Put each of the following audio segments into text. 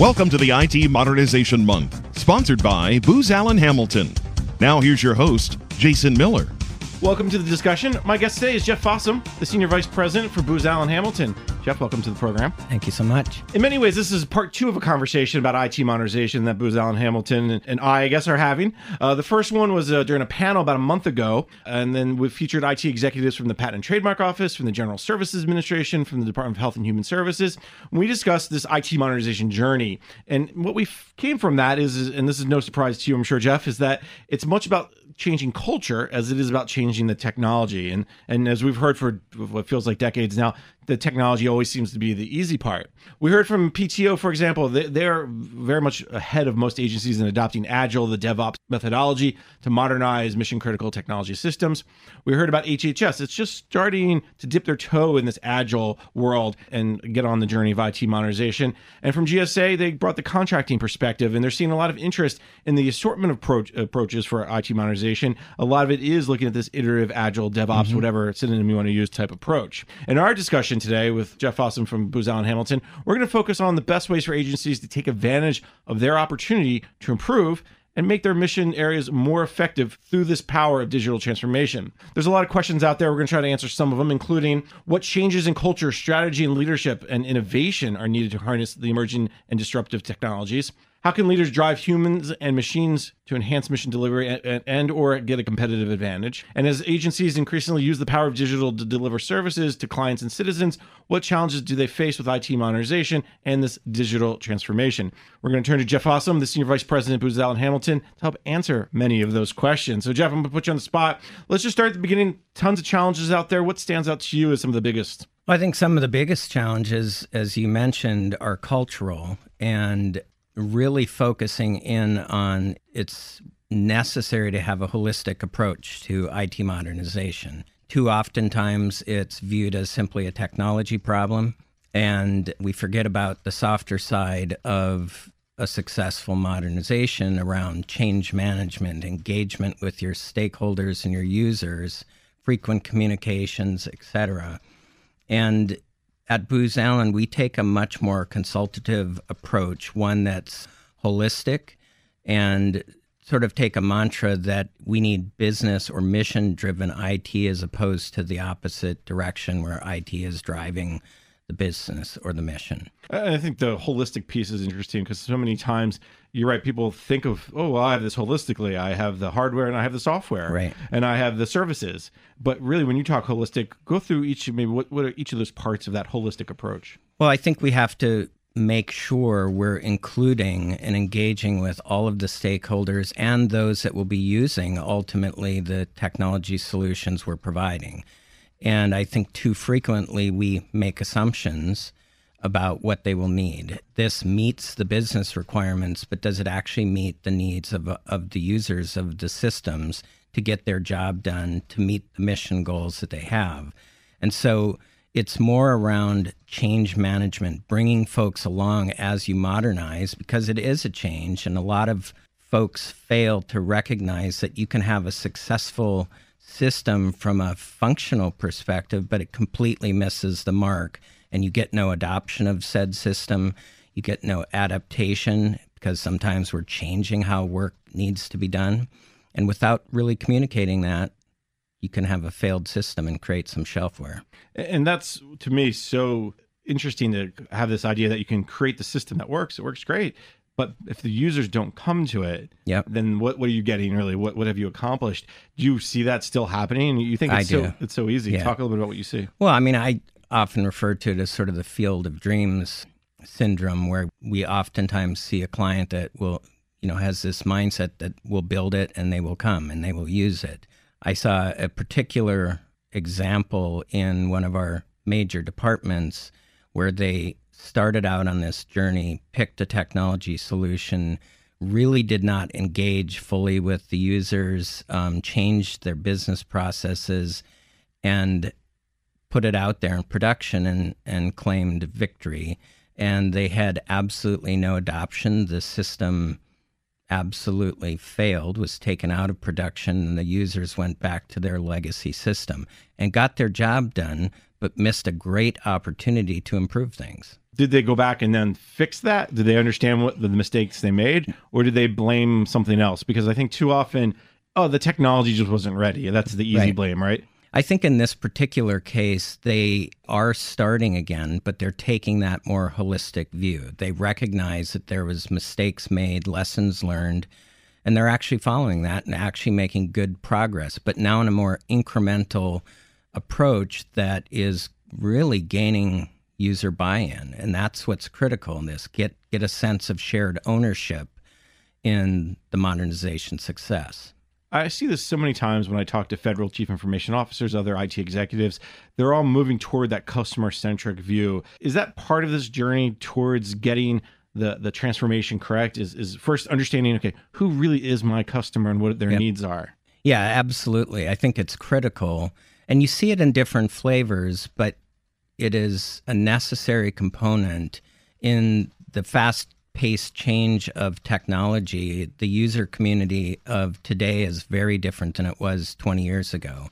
Welcome to the IT Modernization Month, sponsored by Booz Allen Hamilton. Now here's your host, Jason Miller. Welcome to the discussion. My guest today is Jeff Fossum, the Senior Vice President for Booz Allen Hamilton. Jeff, welcome to the program. Thank you so much. In many ways, this is part two of a conversation about IT modernization that Booz Allen Hamilton and I, I guess, are having. Uh, the first one was uh, during a panel about a month ago, and then we featured IT executives from the Patent and Trademark Office, from the General Services Administration, from the Department of Health and Human Services. We discussed this IT modernization journey, and what we came from that is, and this is no surprise to you, I'm sure, Jeff, is that it's much about changing culture as it is about changing the technology. And and as we've heard for what feels like decades now, the technology always seems to be the easy part. We heard from PTO, for example, they, are very much ahead of most agencies in adopting Agile, the DevOps methodology to modernize mission critical technology systems. We heard about HHS. It's just starting to dip their toe in this Agile world and get on the journey of IT modernization. And from GSA, they brought the contracting perspective, and they're seeing a lot of interest in the assortment of approach, approaches for IT modernization. A lot of it is looking at this iterative Agile, DevOps, mm-hmm. whatever synonym you want to use type approach. In our discussion, discussion today with Jeff Fossum from Booz Allen Hamilton. We're going to focus on the best ways for agencies to take advantage of their opportunity to improve and make their mission areas more effective through this power of digital transformation. There's a lot of questions out there. We're going to try to answer some of them, including what changes in culture, strategy, and leadership and innovation are needed to harness the emerging and disruptive technologies. How can leaders drive humans and machines to enhance mission delivery and, and, or get a competitive advantage? And as agencies increasingly use the power of digital to deliver services to clients and citizens, what challenges do they face with IT modernization and this digital transformation? We're going to turn to Jeff Fossum, the Senior Vice President at Booz Allen Hamilton, to help answer many of those questions. So Jeff, I'm going to put you on the spot. Let's just start at the beginning. Tons of challenges out there. What stands out to you as some of the biggest? I think some of the biggest challenges, as you mentioned, are cultural. And really focusing in on it's necessary to have a holistic approach to IT modernization. Too oftentimes it's viewed as simply a technology problem, and we forget about the softer side of a successful modernization around change management, engagement with your stakeholders and your users, frequent communications, etc. And at Booz Allen, we take a much more consultative approach, one that's holistic and sort of take a mantra that we need business or mission driven IT as opposed to the opposite direction where IT is driving the business or the mission. I think the holistic piece is interesting because so many times you're right. People think of, oh, well, I have this holistically. I have the hardware and I have the software, right, and I have the services. But really, when you talk holistic, go through each maybe what what are each of those parts of that holistic approach. Well, I think we have to make sure we're including and engaging with all of the stakeholders and those that will be using ultimately the technology solutions we're providing. And I think too frequently we make assumptions about what they will need. This meets the business requirements, but does it actually meet the needs of, of the users of the systems to get their job done, to meet the mission goals that they have? And so it's more around change management, bringing folks along as you modernize, because it is a change. And a lot of folks fail to recognize that you can have a successful system from a functional perspective, but it completely misses the mark. And you get no adoption of said system. You get no adaptation because sometimes we're changing how work needs to be done. And without really communicating that, you can have a failed system and create some shelfware. And that's to me so interesting to have this idea that you can create the system that works. It works great. But if the users don't come to it, yep. then what, what are you getting really? What what have you accomplished? Do you see that still happening? You think it's so it's so easy. Yeah. Talk a little bit about what you see. Well, I mean, I often refer to it as sort of the field of dreams syndrome, where we oftentimes see a client that will, you know, has this mindset that will build it and they will come and they will use it. I saw a particular example in one of our major departments where they started out on this journey, picked a technology solution, really did not engage fully with the users, um, changed their business processes, and put it out there in production and, and claimed victory. And they had absolutely no adoption. The system absolutely failed, was taken out of production, and the users went back to their legacy system and got their job done, but missed a great opportunity to improve things. Did they go back and then fix that? Did they understand what the mistakes they made, or did they blame something else? Because I think too often, oh, the technology just wasn't ready. That's the easy Right. blame, right? I think in this particular case, they are starting again, but they're taking that more holistic view. They recognize that there was mistakes made, lessons learned, and they're actually following that and actually making good progress, but now in a more incremental approach that is really gaining user buy-in. And that's what's critical in this. Get get a sense of shared ownership in the modernization success. I see this so many times when I talk to federal chief information officers, other IT executives. They're all moving toward that customer centric view. Is that part of this journey towards getting the the transformation correct? Is is first understanding okay, who really is my customer and what their Yep. needs are? Yeah, absolutely. I think it's critical. And you see it in different flavors, but it is a necessary component in the fast paced change of technology. The user community of today is very different than it was 20 years ago.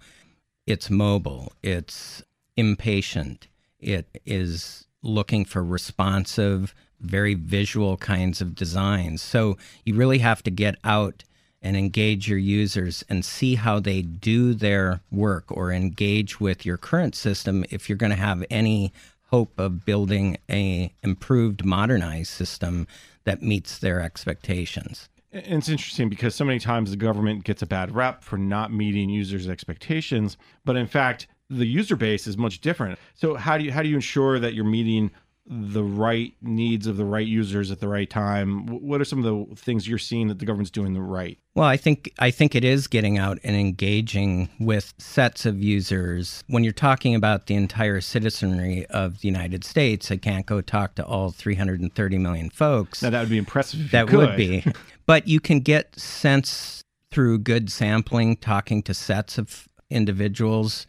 It's mobile, it's impatient, it is looking for responsive, very visual kinds of designs. So you really have to get out and engage your users and see how they do their work or engage with your current system if you're going to have any hope of building a improved modernized system that meets their expectations it's interesting because so many times the government gets a bad rep for not meeting users' expectations, but in fact, the user base is much different. So how do you how do you ensure that you're meeting the right needs of the right users at the right time? What are some of the things you're seeing that the government's doing the right? Well, I think I think it is getting out and engaging with sets of users. When you're talking about the entire citizenry of the United States, I can't go talk to all 330 million folks. Now that would be impressive. If that would be. but you can get sense through good sampling, talking to sets of individuals.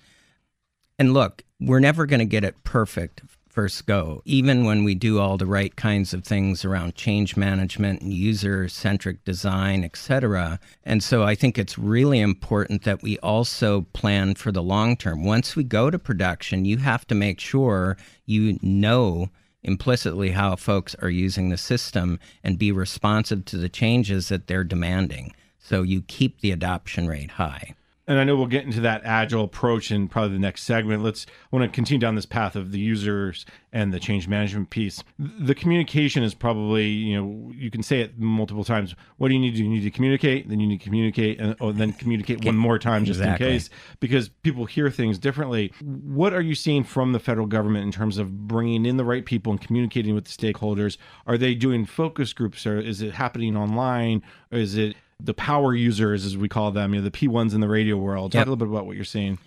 And look, we're never going to get it perfect first go, even when we do all the right kinds of things around change management and user centric design, et cetera. And so I think it's really important that we also plan for the long term. Once we go to production, you have to make sure you know implicitly how folks are using the system and be responsive to the changes that they're demanding. So you keep the adoption rate high. And I know we'll get into that agile approach in probably the next segment. Let's I want to continue down this path of the users and the change management piece. The communication is probably, you know, you can say it multiple times. What do you need to do? You need to communicate, then you need to communicate, and oh, then communicate one more time just Exactly. in case, because people hear things differently. What are you seeing from the federal government in terms of bringing in the right people and communicating with the stakeholders? Are they doing focus groups, or is it happening online, or is it the power users, as we call them, you know, the P1s in the radio world. Talk Yep. a little bit about what you're seeing.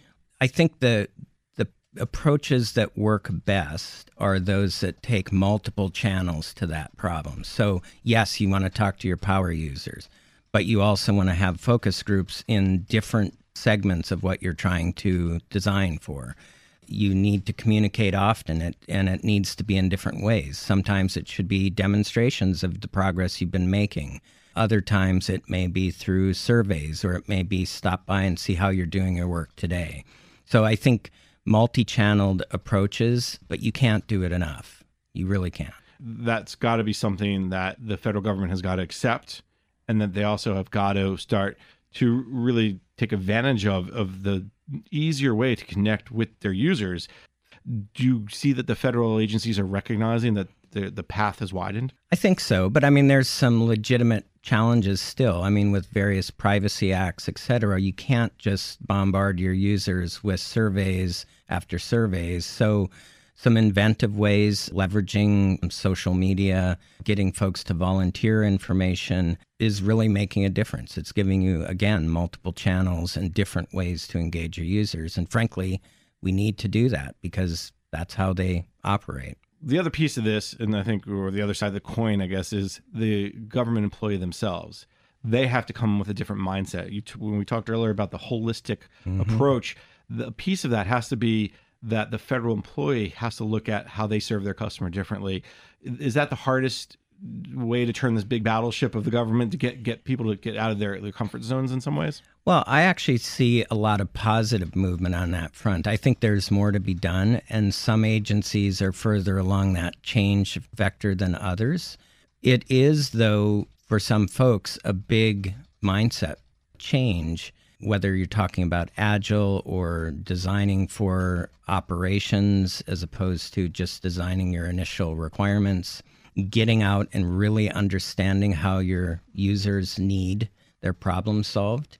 I think the the approaches that work best are those that take multiple channels to that problem. So, yes, you want to talk to your power users, but you also want to have focus groups in different segments of what you're trying to design for. You need to communicate often, it, and it needs to be in different ways. Sometimes it should be demonstrations of the progress you've been making. Other times it may be through surveys, or it may be stop by and see how you're doing your work today. So I think multi channeled approaches, but you can't do it enough. You really can't. That's got to be something that the federal government has got to accept, and that they also have got to start to really take advantage of of the easier way to connect with their users. Do you see that the federal agencies are recognizing that the the path has widened? I think so, but I mean, there's some legitimate challenges still. I mean, with various privacy acts, et cetera, you can't just bombard your users with surveys after surveys. So, some inventive ways, leveraging social media, getting folks to volunteer information is really making a difference. It's giving you, again, multiple channels and different ways to engage your users. And frankly, we need to do that because that's how they operate. The other piece of this, and I think, or the other side of the coin, I guess, is the government employee themselves. They have to come with a different mindset. You t- when we talked earlier about the holistic mm-hmm. approach, the piece of that has to be that the federal employee has to look at how they serve their customer differently. Is that the hardest way to turn this big battleship of the government to get get people to get out of their, their comfort zones in some ways? Well, I actually see a lot of positive movement on that front. I think there's more to be done, and some agencies are further along that change vector than others. It is, though, for some folks, a big mindset change, whether you're talking about agile or designing for operations as opposed to just designing your initial requirements, getting out and really understanding how your users need their problem solved.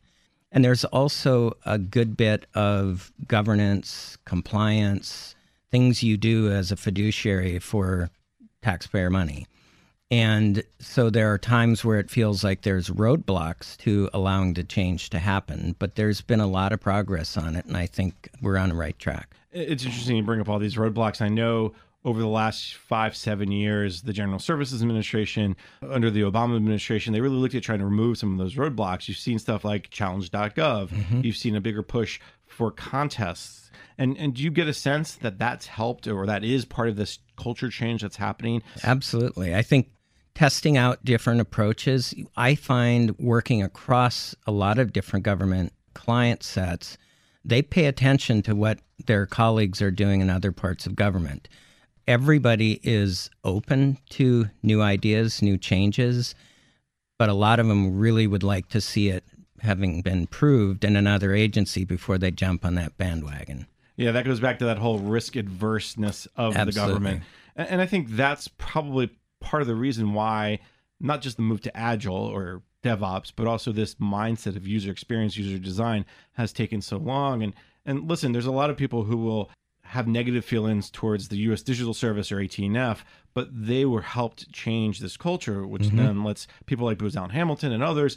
And there's also a good bit of governance, compliance, things you do as a fiduciary for taxpayer money. And so there are times where it feels like there's roadblocks to allowing the change to happen, but there's been a lot of progress on it, and I think we're on the right track. It's interesting you bring up all these roadblocks. I know over the last five, seven years, the General Services Administration, under the Obama administration, they really looked at trying to remove some of those roadblocks. You've seen stuff like challenge.gov, mm-hmm. you've seen a bigger push for contests. And, and do you get a sense that that's helped or that is part of this culture change that's happening? Absolutely. I think testing out different approaches. I find working across a lot of different government client sets, they pay attention to what their colleagues are doing in other parts of government. Everybody is open to new ideas, new changes, but a lot of them really would like to see it having been proved in another agency before they jump on that bandwagon. Yeah, that goes back to that whole risk adverseness of Absolutely. the government. And I think that's probably part of the reason why not just the move to agile or DevOps, but also this mindset of user experience, user design has taken so long. And and listen, there's a lot of people who will have negative feelings towards the U.S. Digital Service or 18F, but they were helped change this culture, which mm-hmm. then lets people like Booz Allen Hamilton and others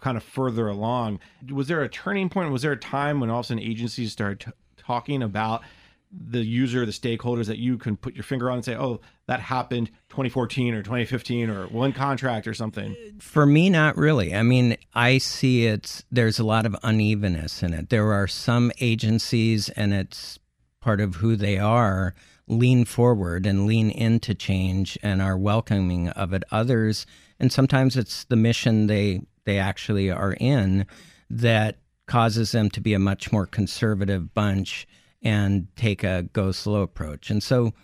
kind of further along. Was there a turning point? Was there a time when all of a sudden agencies started t- talking about the user, the stakeholders that you can put your finger on and say, oh, that happened 2014 or 2015 or one contract or something? For me, not really. I mean, I see it's there's a lot of unevenness in it. There are some agencies, and it's part of who they are, lean forward and lean into change and are welcoming of it. Others, and sometimes it's the mission they, they actually are in that causes them to be a much more conservative bunch and take a go slow approach. And so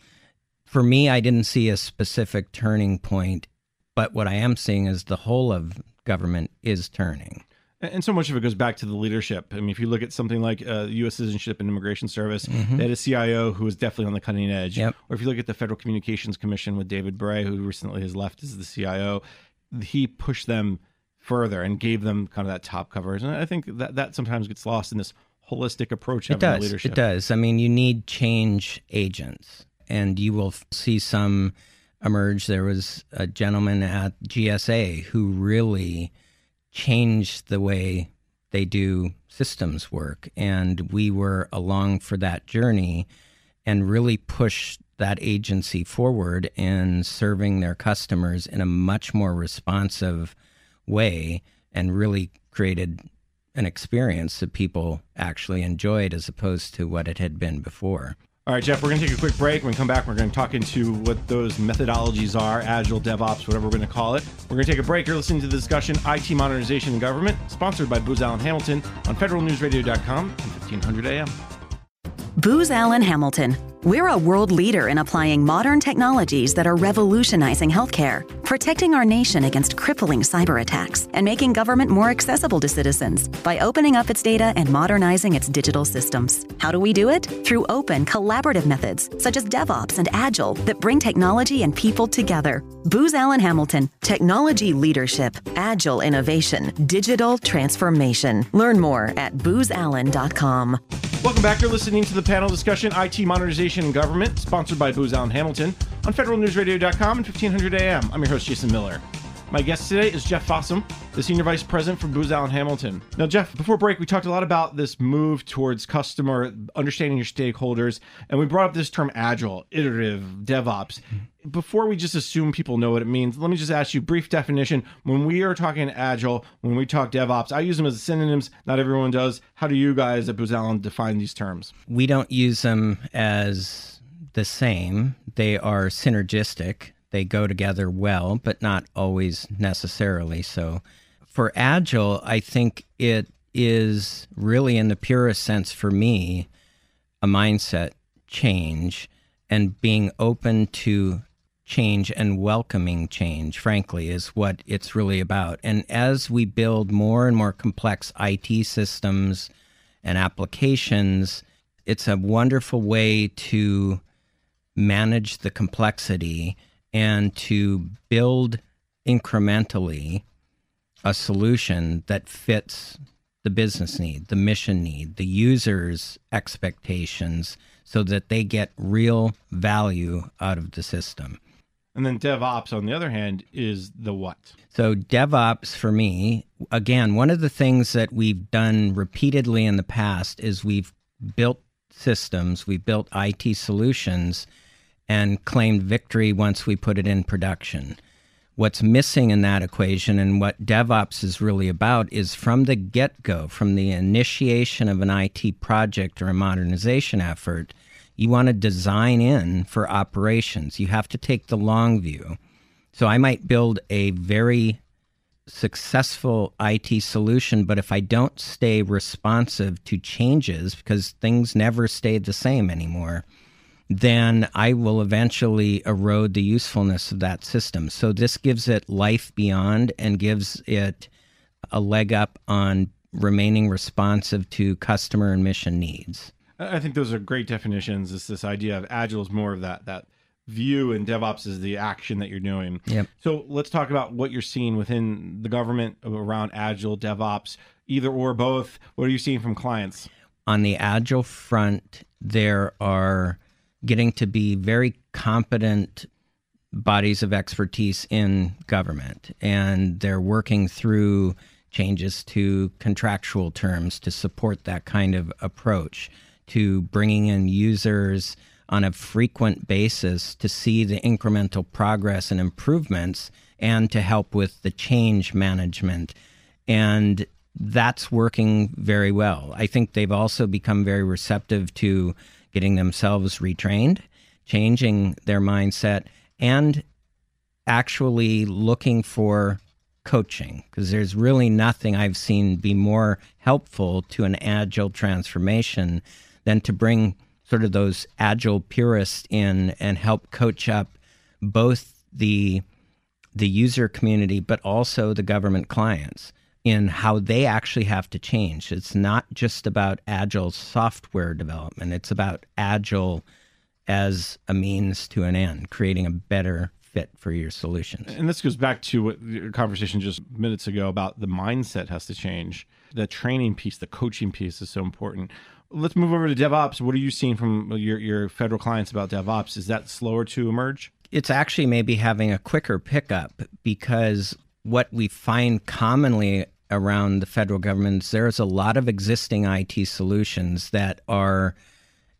for me, I didn't see a specific turning point, but what I am seeing is the whole of government is turning. And so much of it goes back to the leadership. I mean, if you look at something like uh, U.S. Citizenship and Immigration Service, mm-hmm. they had a CIO who was definitely on the cutting edge. Yep. Or if you look at the Federal Communications Commission with David Bray, who recently has left as the CIO, he pushed them further and gave them kind of that top coverage. And I think that that sometimes gets lost in this holistic approach it does. Leadership. It does. I mean, you need change agents, and you will see some emerge. There was a gentleman at GSA who really changed the way they do systems work, and we were along for that journey and really pushed that agency forward in serving their customers in a much more responsive way and really created an experience that people actually enjoyed as opposed to what it had been before. All right, Jeff, we're going to take a quick break. When we come back, we're going to talk into what those methodologies are Agile, DevOps, whatever we're going to call it. We're going to take a break. You're listening to the discussion IT Modernization in Government, sponsored by Booz Allen Hamilton on federalnewsradio.com and 1500 AM. Booz Allen Hamilton. We're a world leader in applying modern technologies that are revolutionizing healthcare, protecting our nation against crippling cyber attacks, and making government more accessible to citizens by opening up its data and modernizing its digital systems. How do we do it? Through open, collaborative methods such as DevOps and Agile that bring technology and people together. Booz Allen Hamilton, technology leadership, agile innovation, digital transformation. Learn more at boozallen.com. Welcome back. You're listening to the panel discussion IT Modernization in Government, sponsored by Booz Allen Hamilton on federalnewsradio.com and 1500 AM. I'm your host, Jason Miller. My guest today is Jeff Fossum, the Senior Vice President for Booz Allen Hamilton. Now, Jeff, before break, we talked a lot about this move towards customer, understanding your stakeholders, and we brought up this term agile, iterative, DevOps. Before we just assume people know what it means, let me just ask you brief definition. When we are talking agile, when we talk DevOps, I use them as synonyms. Not everyone does. How do you guys at Booz Allen define these terms? We don't use them as the same. They are synergistic They go together well, but not always necessarily so. For Agile, I think it is really, in the purest sense for me, a mindset change and being open to change and welcoming change, frankly, is what it's really about. And as we build more and more complex IT systems and applications, it's a wonderful way to manage the complexity and to build incrementally a solution that fits the business need, the mission need, the user's expectations so that they get real value out of the system. And then DevOps, on the other hand, is the what? So, DevOps for me, again, one of the things that we've done repeatedly in the past is we've built systems, we've built IT solutions, and claimed victory once we put it in production. What's missing in that equation and what DevOps is really about is from the get go, from the initiation of an IT project or a modernization effort, you want to design in for operations. You have to take the long view. So I might build a very successful IT solution, but if I don't stay responsive to changes, because things never stay the same anymore, then I will eventually erode the usefulness of that system. So this gives it life beyond and gives it a leg up on remaining responsive to customer and mission needs. I think those are great definitions. It's this idea of agile is more of that that view and DevOps is the action that you're doing. Yep. So let's talk about what you're seeing within the government around agile, DevOps, either or both. What are you seeing from clients? On the agile front, there are getting to be very competent bodies of expertise in government, and they're working through changes to contractual terms to support that kind of approach to bringing in users on a frequent basis to see the incremental progress and improvements and to help with the change management. And that's working very well. I think they've also become very receptive to getting themselves retrained, changing their mindset, and actually looking for coaching. Because there's really nothing I've seen be more helpful to an agile transformation than to bring sort of those agile purists in and help coach up both the the user community but also the government clients in how they actually have to change. It's not just about agile software development. It's about agile as a means to an end, creating a better fit for your solutions. And this goes back to what your conversation just minutes ago about the mindset has to change. The training piece, the coaching piece is so important. Let's move over to DevOps. What are you seeing from your, your federal clients about DevOps? Is that slower to emerge? It's actually maybe having a quicker pickup because what we find commonly around the federal government there's a lot of existing IT solutions that are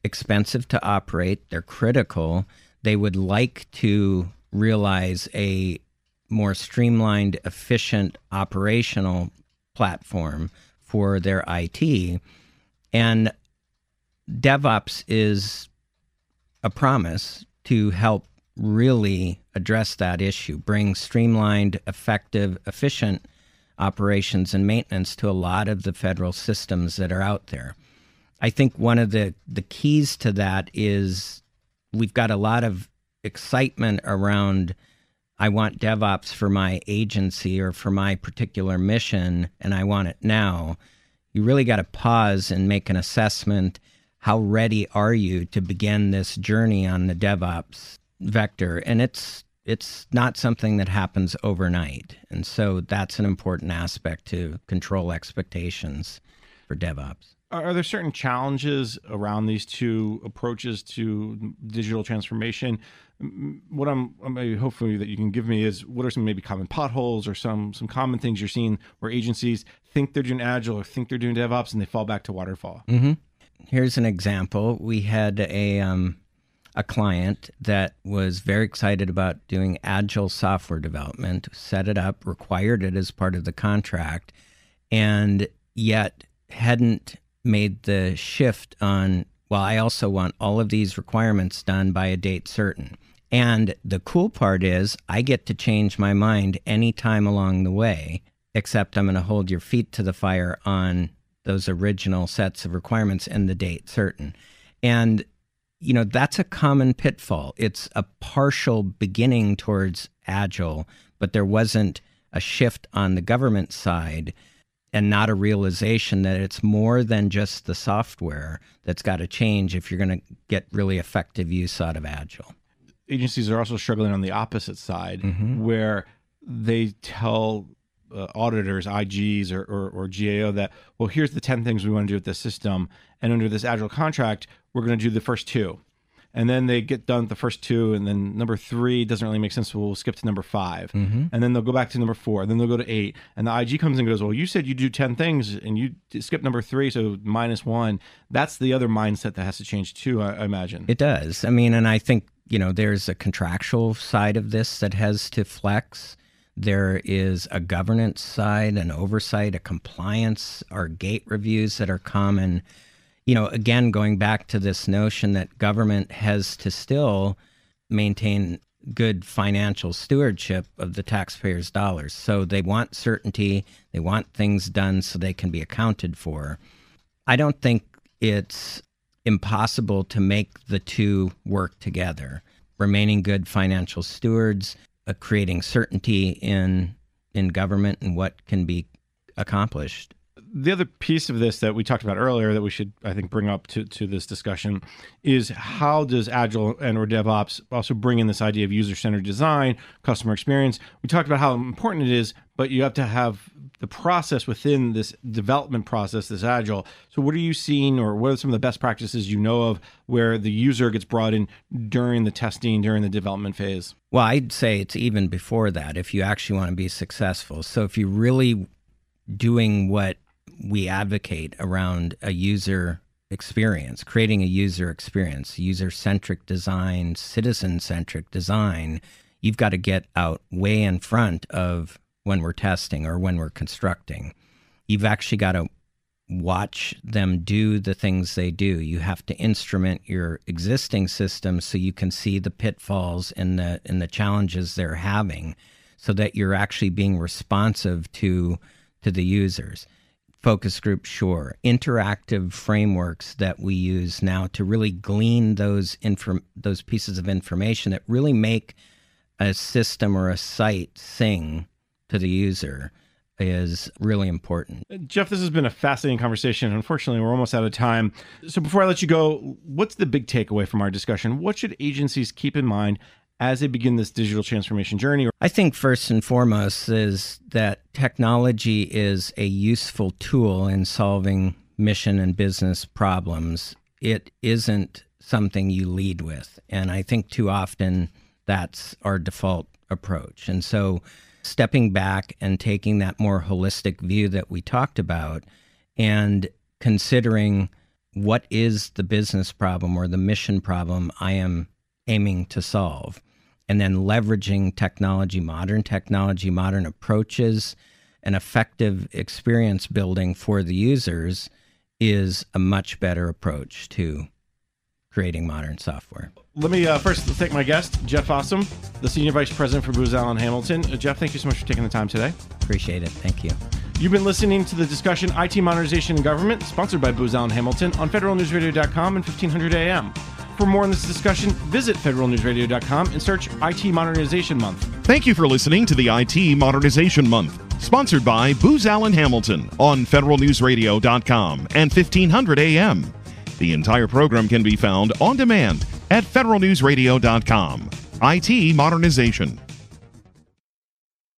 expensive to operate, they're critical. They would like to realize a more streamlined, efficient operational platform for their IT. And DevOps is a promise to help really address that issue, bring streamlined, effective, efficient operations and maintenance to a lot of the federal systems that are out there. I think one of the, the keys to that is we've got a lot of excitement around I want DevOps for my agency or for my particular mission and I want it now. You really got to pause and make an assessment. How ready are you to begin this journey on the DevOps vector? And it's it's not something that happens overnight. And so that's an important aspect to control expectations for DevOps. Are there certain challenges around these two approaches to digital transformation? What I'm, I'm hopefully that you can give me is what are some maybe common potholes or some some common things you're seeing where agencies think they're doing agile or think they're doing DevOps and they fall back to waterfall. Mm-hmm. Here's an example. We had a um, a client that was very excited about doing agile software development, set it up, required it as part of the contract, and yet hadn't made the shift on, well, I also want all of these requirements done by a date certain. And the cool part is, I get to change my mind anytime along the way, except I'm going to hold your feet to the fire on those original sets of requirements and the date certain. And, you know, that's a common pitfall. It's a partial beginning towards Agile, but there wasn't a shift on the government side and not a realization that it's more than just the software that's got to change if you're going to get really effective use out of Agile agencies are also struggling on the opposite side, mm-hmm. where they tell uh, auditors, IGs, or, or, or, GAO that, well, here's the 10 things we want to do with this system. And under this agile contract, we're going to do the first two. And then they get done with the first two. And then number three doesn't really make sense. So we'll skip to number 5 mm-hmm. And then they'll go back to number four. And then they'll go to eight. And the IG comes and goes, well, you said you do 10 things and you skip number three. So minus one. That's the other mindset that has to change too, I, I imagine. It does. I mean, and I think you know, there's a contractual side of this that has to flex. There is a governance side, an oversight, a compliance, or gate reviews that are common. You know, again, going back to this notion that government has to still maintain good financial stewardship of the taxpayers' dollars. So they want certainty, they want things done so they can be accounted for. I don't think it's impossible to make the two work together. Remaining good financial stewards, creating certainty in in government and what can be accomplished the other piece of this that we talked about earlier that we should I think bring up to, to this discussion is how does agile and or DevOps also bring in this idea of user-centered design, customer experience. We talked about how important it is, but you have to have the process within this development process, this agile. So what are you seeing or what are some of the best practices you know of where the user gets brought in during the testing, during the development phase? Well, I'd say it's even before that if you actually want to be successful. So if you're really doing what we advocate around a user experience, creating a user experience, user centric design, citizen centric design. You've got to get out way in front of when we're testing or when we're constructing. You've actually got to watch them do the things they do. You have to instrument your existing system so you can see the pitfalls and the and the challenges they're having so that you're actually being responsive to to the users focus group sure interactive frameworks that we use now to really glean those inform- those pieces of information that really make a system or a site sing to the user is really important. Uh, Jeff, this has been a fascinating conversation. Unfortunately, we're almost out of time. So before I let you go, what's the big takeaway from our discussion? What should agencies keep in mind as they begin this digital transformation journey? I think first and foremost is that technology is a useful tool in solving mission and business problems. It isn't something you lead with. And I think too often that's our default approach. And so stepping back and taking that more holistic view that we talked about and considering what is the business problem or the mission problem I am aiming to solve and then leveraging technology, modern technology, modern approaches, and effective experience building for the users is a much better approach to creating modern software. Let me uh, first thank my guest, Jeff Fossum, the Senior Vice President for Booz Allen Hamilton. Uh, Jeff, thank you so much for taking the time today. Appreciate it. Thank you. You've been listening to the discussion IT Modernization in Government, sponsored by Booz Allen Hamilton on federalnewsradio.com and 1500 AM. For more on this discussion, visit federalnewsradio.com and search IT Modernization Month. Thank you for listening to the IT Modernization Month, sponsored by Booz Allen Hamilton on federalnewsradio.com and 1500 AM. The entire program can be found on demand at federalnewsradio.com. IT Modernization.